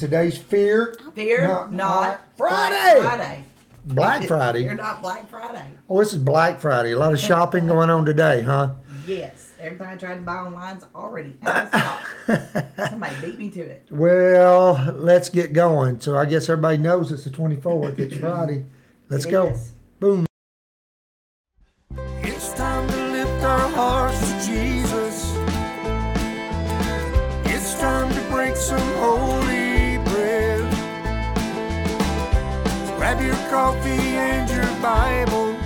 today's Fear Fear Not not, Friday. Black Friday. Black Friday. Fear not Black Friday. Oh, this is Black Friday. A lot of shopping going on today, huh? Yes. Everything I tried to buy online's already out of stock. Somebody beat me to it. Well, let's get going. So I guess everybody knows it's the 24th. It's Friday. Let's It go. is. Boom. Coffee and your Bible.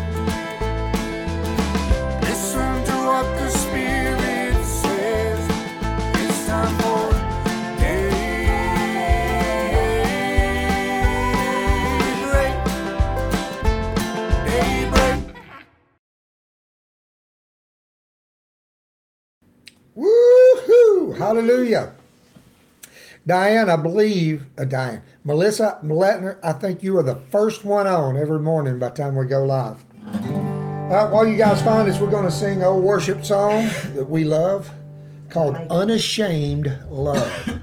Listen to what the Spirit says. It's time for daybreak. Daybreak. Woohoo! Hallelujah. Diane, I believe, uh, Diane, Melissa Meletner, I think you are the first one on every morning by the time we go live. All right, while you guys find us, we're going to sing a old worship song that we love called Unashamed Love.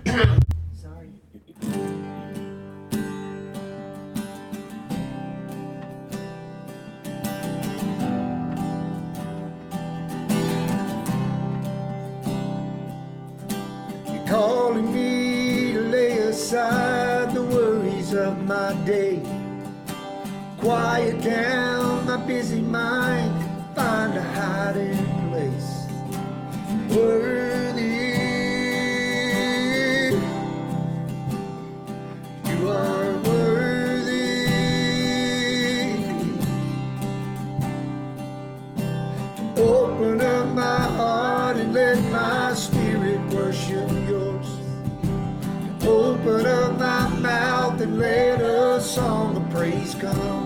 Aside the worries of my day. Quiet down my busy mind, of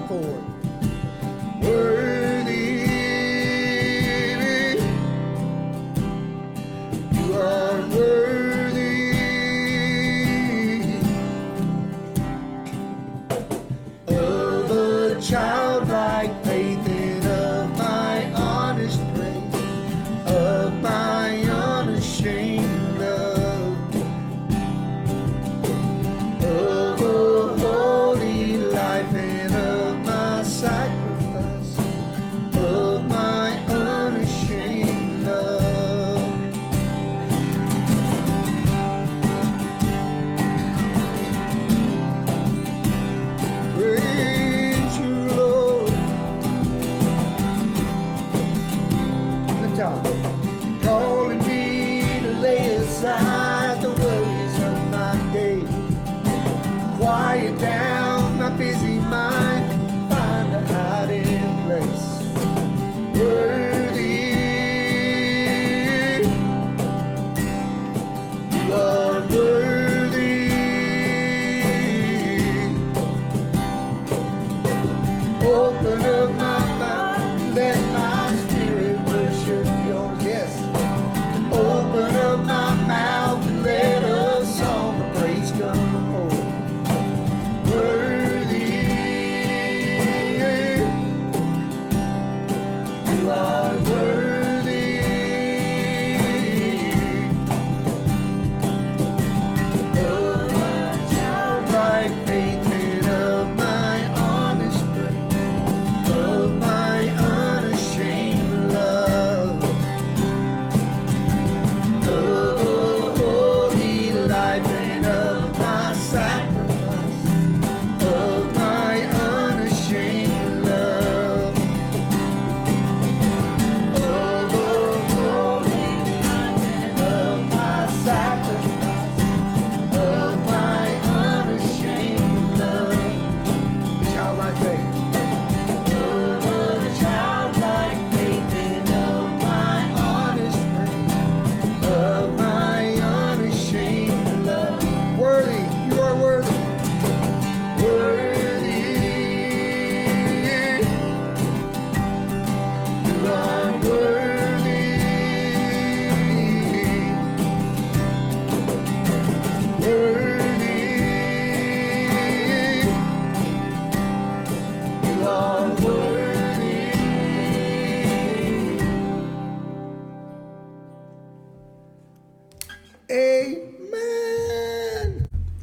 Amen.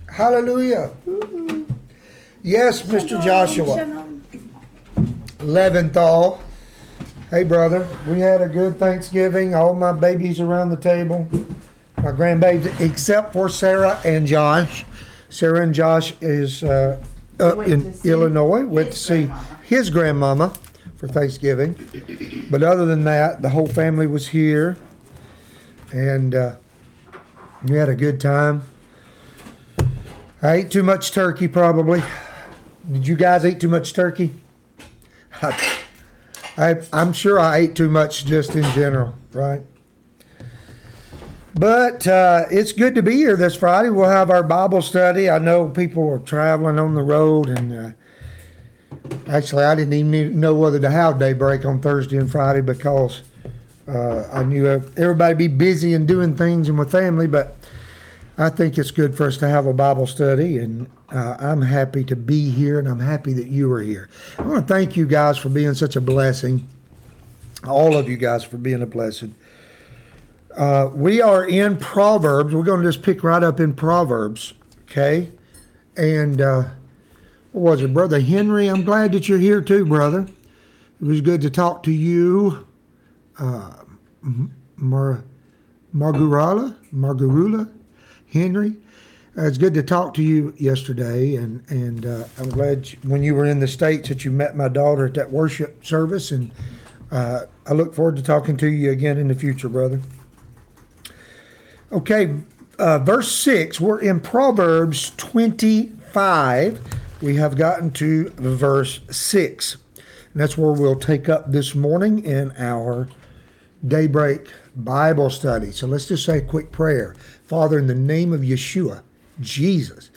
Hallelujah. Yes, Mr. Joshua. Leventhal. Hey, brother. We had a good Thanksgiving. All my babies around the table. My grandbabies, except for Sarah and Josh. Sarah and Josh is uh, up Went in Illinois. Went to see grandmama. his grandmama for Thanksgiving. But other than that, the whole family was here. And uh, we had a good time. I ate too much turkey, probably. Did you guys eat too much turkey? I, I'm sure I ate too much just in general, right? But uh, it's good to be here this Friday. We'll have our Bible study. I know people are traveling on the road, and uh, actually, I didn't even know whether to have daybreak on Thursday and Friday because uh, I knew everybody be busy and doing things and with family. But I think it's good for us to have a Bible study, and uh, I'm happy to be here, and I'm happy that you are here. I want to thank you guys for being such a blessing. All of you guys for being a blessing. Uh, we are in Proverbs. We're going to just pick right up in Proverbs, okay? And uh, what was it, Brother Henry? I'm glad that you're here too, brother. It was good to talk to you, uh, Mar- Margarala, Margarula, Henry. Uh, it's good to talk to you yesterday, and and uh, I'm glad you, when you were in the states that you met my daughter at that worship service, and uh, I look forward to talking to you again in the future, brother. Okay, uh, verse 6, we're in Proverbs 25. We have gotten to verse 6. And that's where we'll take up this morning in our daybreak Bible study. So let's just say a quick prayer. Father, in the name of Yeshua, Jesus,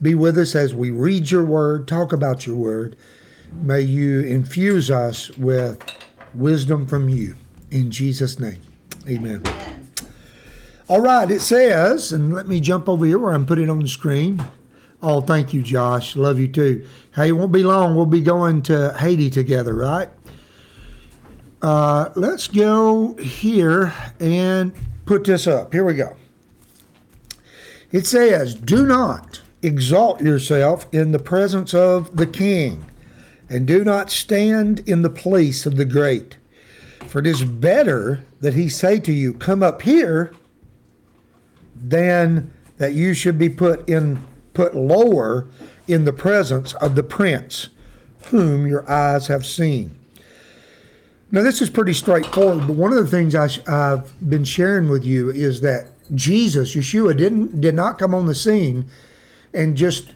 be with us as we read your word, talk about your word. May you infuse us with wisdom from you. In Jesus' name, amen. All right, it says, and let me jump over here where I'm putting it on the screen. Oh, thank you, Josh. Love you too. Hey, it won't be long. We'll be going to Haiti together, right? Uh, let's go here and put this up. Here we go. It says, Do not exalt yourself in the presence of the king, and do not stand in the place of the great. For it is better that he say to you, Come up here than that you should be put in put lower in the presence of the prince whom your eyes have seen. Now this is pretty straightforward, but one of the things I, have been sharing with you is that Jesus, Yeshua, didn't did not come on the scene and just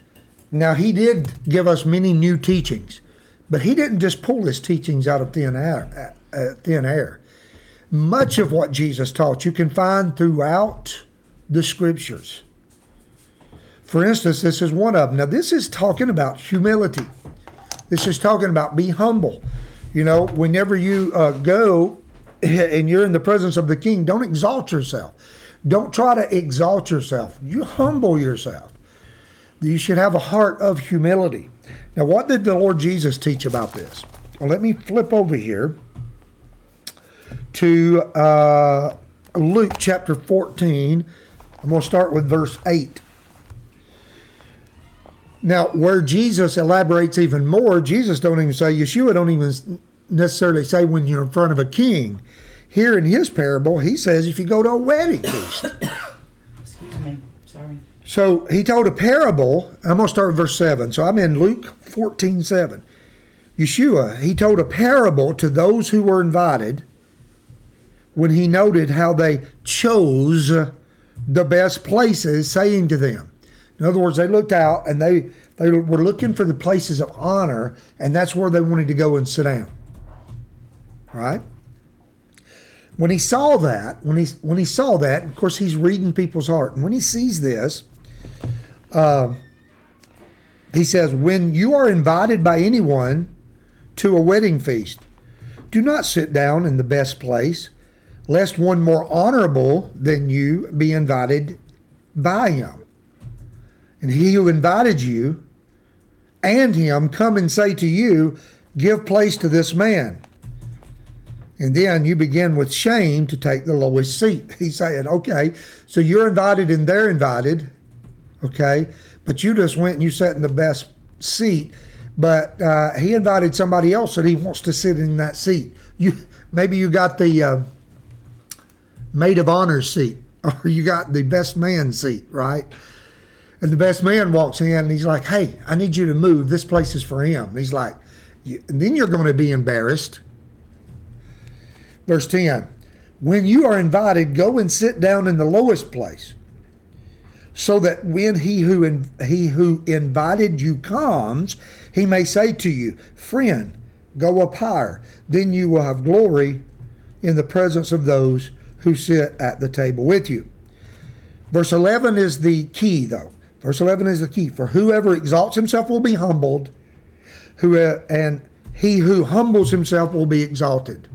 now he did give us many new teachings, but he didn't just pull his teachings out of thin air. Uh, thin air. Much of what Jesus taught you can find throughout the scriptures. For instance, this is one of them. Now, this is talking about humility. This is talking about be humble. You know, whenever you uh, go and you're in the presence of the king, don't exalt yourself. Don't try to exalt yourself. You humble yourself. You should have a heart of humility. Now, what did the Lord Jesus teach about this? Well, let me flip over here to uh, Luke chapter 14. I'm going to start with verse 8. Now, where Jesus elaborates even more, Jesus don't even say, Yeshua don't even necessarily say when you're in front of a king. Here in his parable, he says if you go to a wedding feast. Excuse me. Sorry. So he told a parable. I'm going to start with verse 7. So I'm in Luke 14 7. Yeshua, he told a parable to those who were invited when he noted how they chose the best places, saying to them. In other words, they looked out and they, they were looking for the places of honor, and that's where they wanted to go and sit down. Right? When he saw that, when he when he saw that, of course he's reading people's heart. And when he sees this, uh, he says, When you are invited by anyone to a wedding feast, do not sit down in the best place, lest one more honorable than you be invited by him. And he who invited you and him come and say to you, Give place to this man. And then you begin with shame to take the lowest seat. He's saying, okay, so you're invited and they're invited, okay, but you just went and you sat in the best seat. But uh, he invited somebody else that he wants to sit in that seat. You maybe you got the uh, maid of honor seat, or you got the best man seat, right? And the best man walks in and he's like, "Hey, I need you to move. This place is for him." And he's like, and then you're going to be embarrassed. Verse ten: When you are invited, go and sit down in the lowest place, so that when he who in, he who invited you comes, he may say to you, "Friend, go up higher." Then you will have glory in the presence of those who sit at the table with you. Verse 11 is the key, though. Verse 11 is the key. For whoever exalts himself will be humbled, who, and he who humbles himself will be exalted.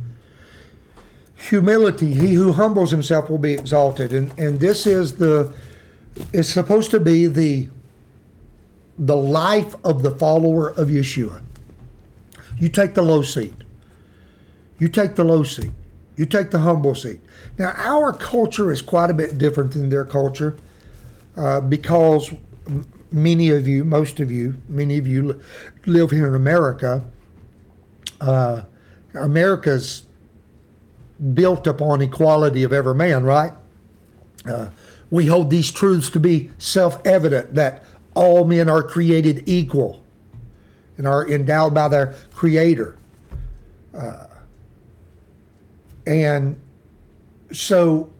Humility, he who humbles himself will be exalted. And, and this is the, it's supposed to be the, the life of the follower of Yeshua. You take the low seat. You take the low seat. You take the humble seat. Now, our culture is quite a bit different than their culture uh, because many of you, most of you, many of you live here in America. Uh, America's built upon equality of every man, right? Uh, we hold these truths to be self evident that all men are created equal and are endowed by their Creator. And so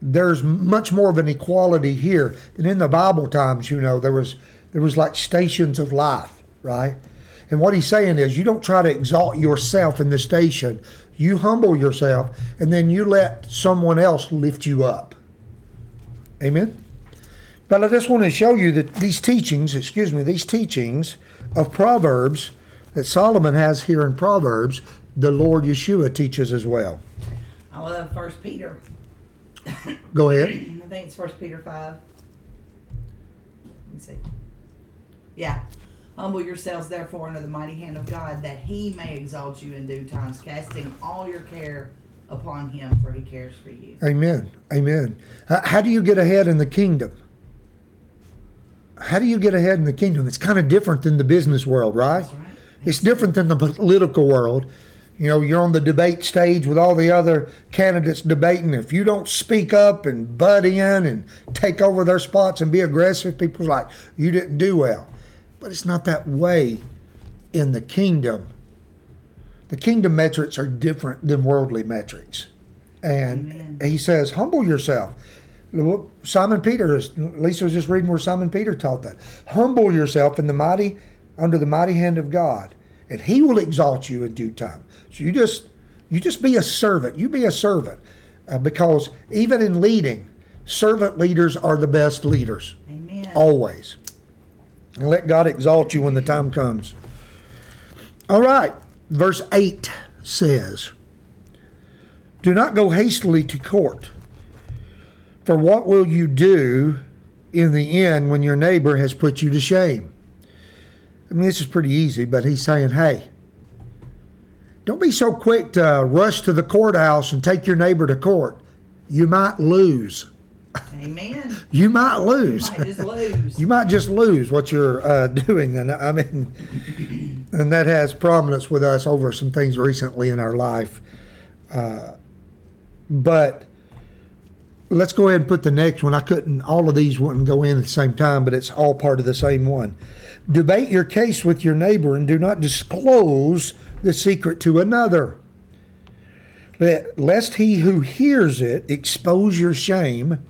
there's much more of an equality here than in the Bible times, you know, there was there was like stations of life, right? And what he's saying is you don't try to exalt yourself in the station. You humble yourself and then you let someone else lift you up. Amen. But I just want to show you that these teachings, excuse me, these teachings of Proverbs that Solomon has here in Proverbs, the Lord Yeshua teaches as well. I love First Peter. Go ahead. I think it's First Peter five. Let me see. Yeah. Humble yourselves therefore under the mighty hand of God, that he may exalt you in due times, casting all your care upon him, for he cares for you. Amen. Amen. Uh, how do you get ahead in the kingdom? How do you get ahead in the kingdom? It's kind of different than the business world, right? Right. It's different than the political world. You know, you're on the debate stage with all the other candidates debating. If you don't speak up and butt in and take over their spots and be aggressive, people's like, you didn't do well. But it's not that way in the kingdom. The kingdom metrics are different than worldly metrics. And Amen. he says, humble yourself. Simon Peter, is- Lisa was just reading where Simon Peter taught that. Humble yourself in the mighty, under the mighty hand of God, and He will exalt you in due time. So you just, you just be a servant. You be a servant, uh, because even in leading, servant leaders are the best leaders Amen. always. And let God exalt you when the time comes. All right, verse 8 says, Do not go hastily to court, for what will you do in the end when your neighbor has put you to shame? I mean, this is pretty easy, but he's saying, hey, don't be so quick to uh, rush to the courthouse and take your neighbor to court. You might lose. Amen. You might lose. Might just lose. you might just lose what you're uh, doing. And I mean, and that has prominence with us over some things recently in our life. Uh, but let's go ahead and put the next one. I couldn't, all of these wouldn't go in at the same time, but it's all part of the same one. Debate your case with your neighbor and do not disclose the secret to another. Let- Lest he who hears it expose your shame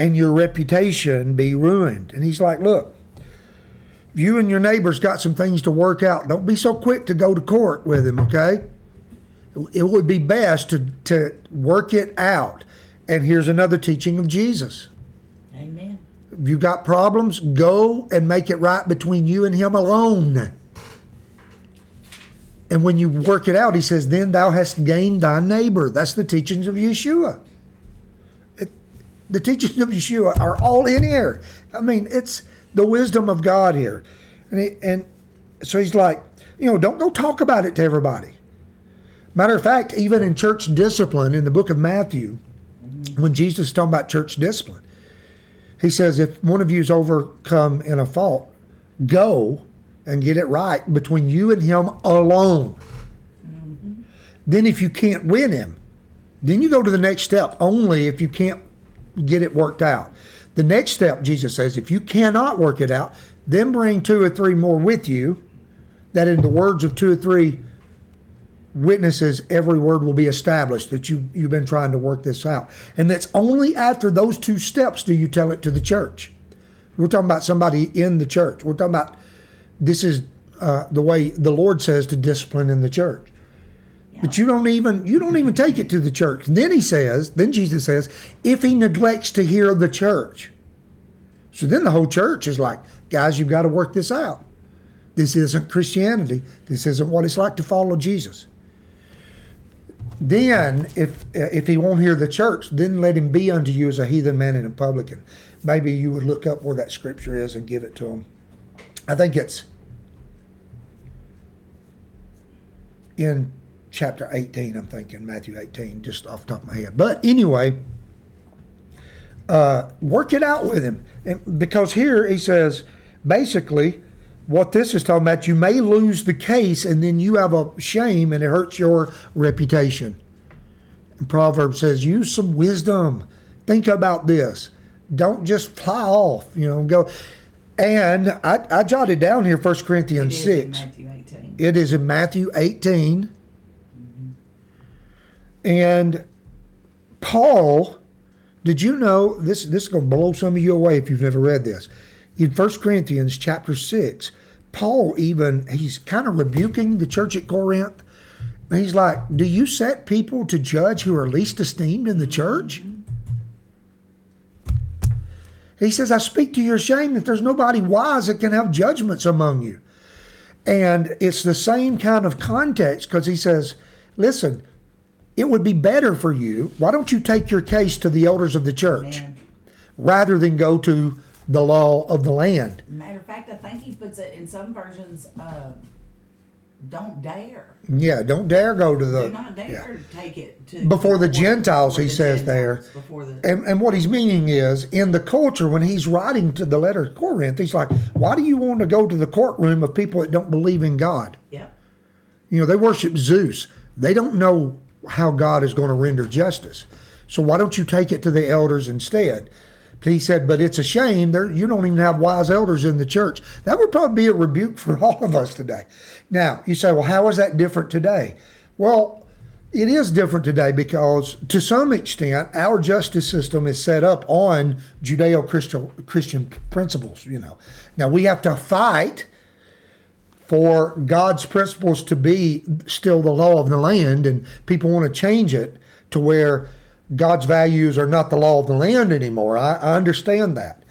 and your reputation be ruined. And he's like, look, you and your neighbor's got some things to work out. Don't be so quick to go to court with him, okay? It would be best to, to work it out. And here's another teaching of Jesus. Amen. If you got problems, go and make it right between you and him alone. And when you work it out, he says, then thou hast gained thy neighbor. That's the teachings of Yeshua. The teachings of Yeshua are all in here. I mean, it's the wisdom of God here. And, he, and so he's like, you know, don't go talk about it to everybody. Matter of fact, even in church discipline in the book of Matthew, when Jesus is talking about church discipline, He says, if one of you's overcome in a fault, go and get it right between you and him alone. Mm-hmm. Then, if you can't win him, then you go to the next step only if you can't get it worked out. The next step, Jesus says, if you cannot work it out, then bring two or three more with you, that in the words of two or three witnesses, every word will be established that you, you've been trying to work this out. And that's only after those two steps do you tell it to the church. We're talking about somebody in the church. We're talking about this is uh, the way the Lord says to discipline in the church. But you don't even you don't even take it to the church. Then he says, then Jesus says, if he neglects to hear the church. So then the whole church is like, guys, you've got to work this out. This isn't Christianity. This isn't what it's like to follow Jesus. Then, if if he won't hear the church, then let him be unto you as a heathen man and a publican. Maybe you would look up where that scripture is and give it to him. I think it's in chapter 18, I'm thinking, Matthew 18, just off the top of my head. But anyway, uh, work it out with him. And because here he says, basically, what this is talking about, you may lose the case and then you have a shame and it hurts your reputation. And Proverbs says, use some wisdom. Think about this. Don't just fly off, you know, go. And I, I jotted down here 1 It Corinthians in 6. Matthew 18. It is in Matthew 18. And Paul, did you know this this is going to blow some of you away if you've never read this. In 1 Corinthians chapter 6, Paul even he's kind of rebuking the church at Corinth. He's like, "Do you set people to judge who are least esteemed in the church?" He says, I speak to your shame that there's nobody wise that can have judgments among you. And it's the same kind of context because he says, listen, it would be better for you. Why don't you take your case to the elders of the church Man. rather than go to the law of the land? Matter of fact, I think he puts it in some versions, uh, don't dare. Yeah, don't dare go to the. Do not yeah. dare take it to. Before the Gentiles, before he the says there. Gentiles, Before the, And, and what he's meaning is in the culture, when he's writing to the letter to Corinth, he's like, why do you want to go to the courtroom of people that don't believe in God? Yeah. You know, they worship Zeus. They don't know how God is going to render justice. So why don't you take it to the elders instead? He said, but it's a shame there you don't even have wise elders in the church. That would probably be a rebuke for all of us today. Now, you say, well, how is that different today? Well, it is different today because to some extent our justice system is set up on Judeo-Christian Christian principles, you know. Now we have to fight for God's principles to be still the law of the land, and people want to change it to where God's values are not the law of the land anymore. I, I understand that.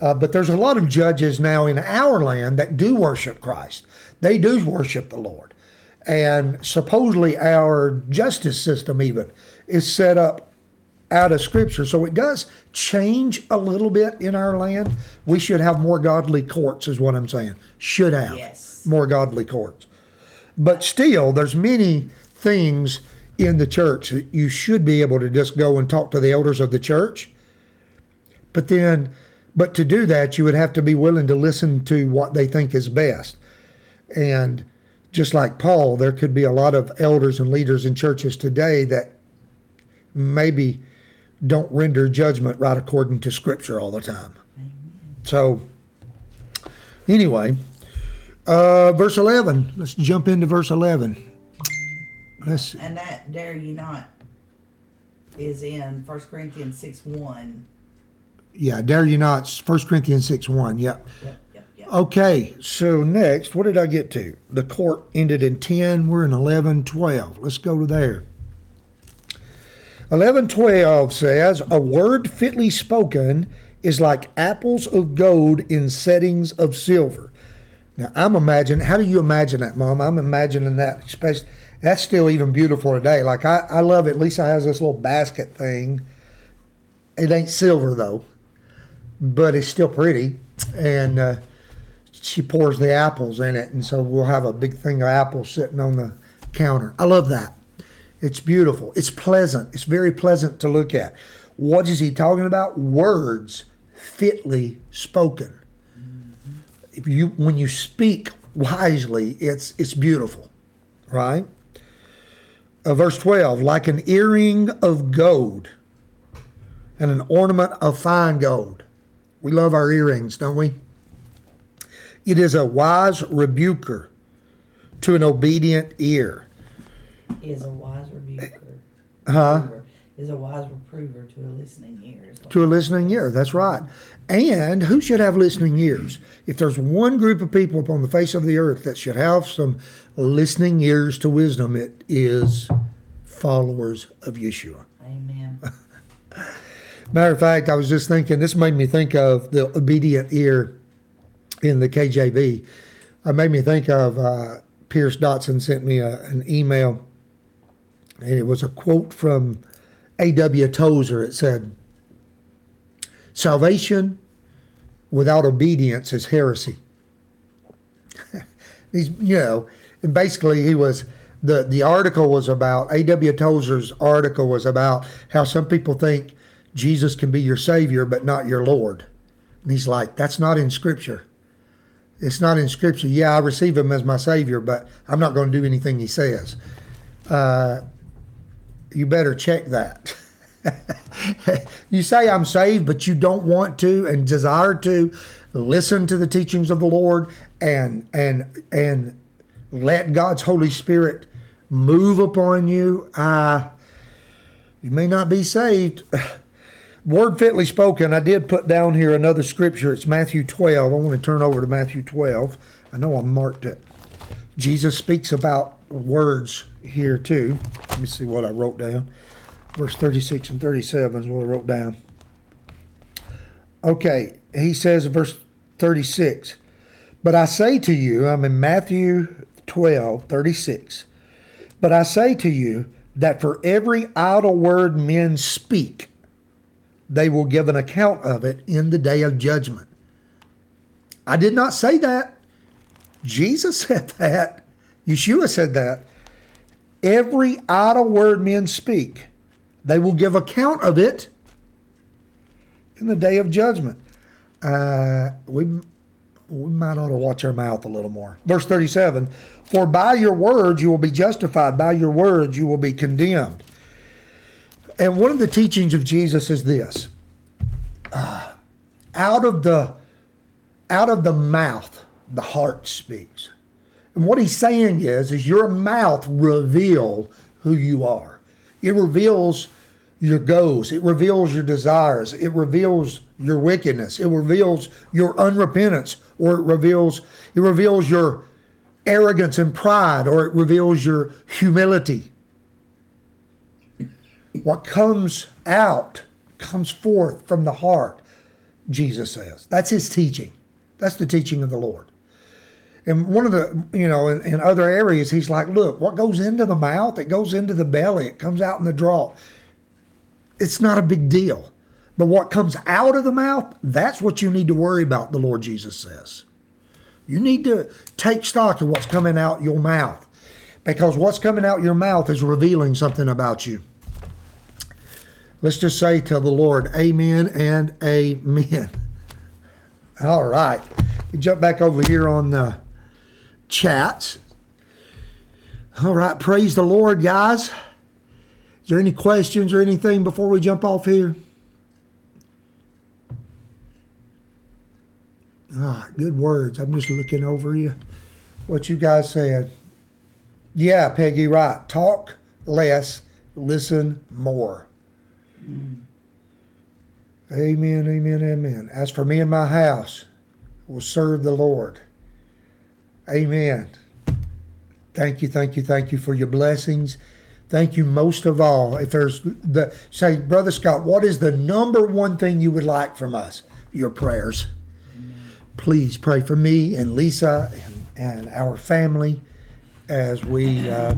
Uh, but there's a lot of judges now in our land that do worship Christ. They do worship the Lord. And supposedly our justice system, even, is set up out of Scripture. So it does change a little bit in our land. We should have more godly courts, is what I'm saying. Should have Yes. More godly courts. But still, there's many things in the church that you should be able to just go and talk to the elders of the church. But then, but to do that, you would have to be willing to listen to what they think is best. And just like Paul, there could be a lot of elders and leaders in churches today that maybe don't render judgment right according to Scripture all the time. So, anyway, uh, verse 11. Let's jump into verse 11. Let's, and that dare you not is in First Corinthians six one. yeah, dare you not. 1 Corinthians 6 1. Yep. Yep, yep, yep. Okay, so next, what did I get to? The court ended in 10. We're in 11 12. Let's go to there. 11 12 says, A word fitly spoken is like apples of gold in settings of silver. Now, I'm imagining, how do you imagine that, Mom? I'm imagining that, especially, that's still even beautiful today. Like, I, I love it. Lisa has this little basket thing. It ain't silver, though, but it's still pretty. And, uh, she pours the apples in it, and so we'll have a big thing of apples sitting on the counter. I love that. It's beautiful. It's pleasant. It's very pleasant to look at. What is he talking about? Words fitly spoken. If you when you speak wisely, it's it's beautiful, right? Uh, verse 12, like an earring of gold and an ornament of fine gold. We love our earrings, don't we? It is a wise rebuker to an obedient ear. Is a wise rebuker. Huh? Is a wise reprover to a listening ear. To a listening ear, that's right. And who should have listening ears? If there's one group of people upon the face of the earth that should have some listening ears to wisdom, it is followers of Yeshua. Amen. Matter of fact, I was just thinking, this made me think of the obedient ear in the KJV. It made me think of uh, Pierce Dotson sent me a, an email, and it was a quote from A.W. Tozer. It said, Salvation without obedience is heresy. He's, you know, and basically he was the the article was about A.W. Tozer's article was about how some people think Jesus can be your savior but not your Lord. And he's like, that's not in Scripture. It's not in Scripture. Yeah, I receive him as my savior, but I'm not going to do anything he says. Uh, you better check that. you say I'm saved, but you don't want to and desire to listen to the teachings of the Lord and and and let God's Holy Spirit move upon you. Uh, you may not be saved. Word fitly spoken. I did put down here another scripture. It's Matthew 12. I want to turn over to Matthew 12. I know I marked it. Jesus speaks about words here too. Let me see what I wrote down. Verse 36 and 37 is what I wrote down. Okay, he says in verse 36, But I say to you, I'm in Matthew 12, 36, But I say to you that for every idle word men speak, they will give an account of it in the day of judgment. I did not say that. Jesus said that. Yeshua said that. Every idle word men speak, they will give account of it in the day of judgment. Uh, we we might ought to watch our mouth a little more. Verse 37 For by your words you will be justified, by your words you will be condemned. And one of the teachings of Jesus is this uh, out of the out of the mouth the heart speaks. And what he's saying is, is your mouth reveal who you are. It reveals your goals. It reveals your desires. It reveals your wickedness. It reveals your unrepentance, or it reveals it reveals your arrogance and pride, or it reveals your humility. What comes out comes forth from the heart, Jesus says. That's his teaching. That's the teaching of the Lord. And one of the, you know, in, in other areas, he's like, look, what goes into the mouth, it goes into the belly, it comes out in the draw. It's not a big deal. But what comes out of the mouth, that's what you need to worry about, the Lord Jesus says. You need to take stock of what's coming out your mouth because what's coming out your mouth is revealing something about you. Let's just say to the Lord, Amen and Amen. All right. Jump back over here on the chats. All right. Praise the Lord, guys. Is there any questions or anything before we jump off here? Ah, good words. I'm just looking over you. What you guys said. Yeah, Peggy, right. Talk less, listen more. Amen, amen, amen. As for me and my house, we'll serve the Lord. Amen. Thank you, thank you, thank you for your blessings. Thank you most of all. If there's the say, Brother Scott, what is the number one thing you would like from us? Your prayers. Please pray for me and Lisa and, and our family as we uh,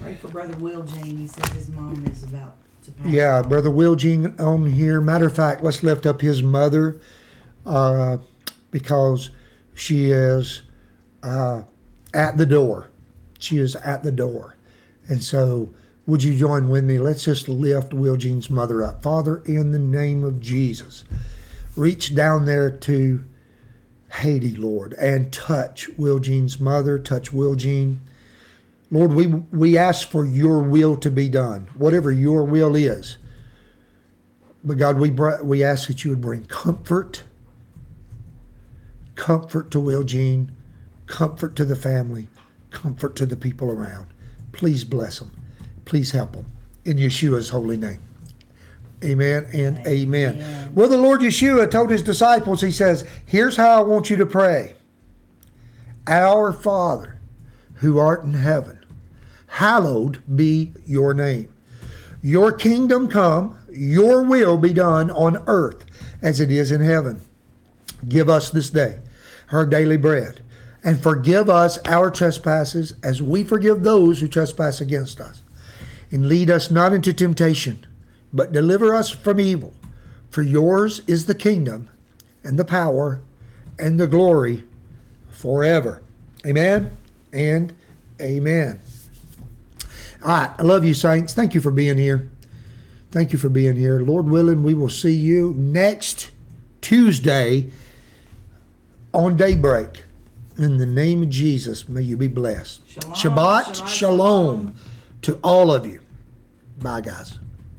Pray for Brother Will Jean. He said his mom is about to pass. Yeah, Brother Will Jean on here. Matter of fact, let's lift up his mother uh, because she is uh, at the door. She is at the door. And so, would you join with me? Let's just lift Will Jean's mother up. Father, in the name of Jesus, reach down there to Haiti, Lord, and touch Will Jean's mother, touch Will Jean. Lord, we we ask for your will to be done, whatever your will is. But God, we br- we ask that you would bring comfort, comfort to Will Jean, comfort to the family, comfort to the people around. Please bless them. Please help them. In Yeshua's holy name. Amen and amen. Amen. Well, the Lord Yeshua told his disciples, he says, Here's how I want you to pray Our Father, who art in heaven, hallowed be your name. Your kingdom come, your will be done on earth as it is in heaven. Give us this day our daily bread, and forgive us our trespasses as we forgive those who trespass against us. And lead us not into temptation, but deliver us from evil. For yours is the kingdom, and the power, and the glory forever. Amen and amen. All right. I love you, saints. Thank you for being here. Thank you for being here. Lord willing, we will see you next Tuesday on daybreak. In the name of Jesus, may you be blessed. Shalom, Shabbat shalom, shalom to all of you. Bye, guys.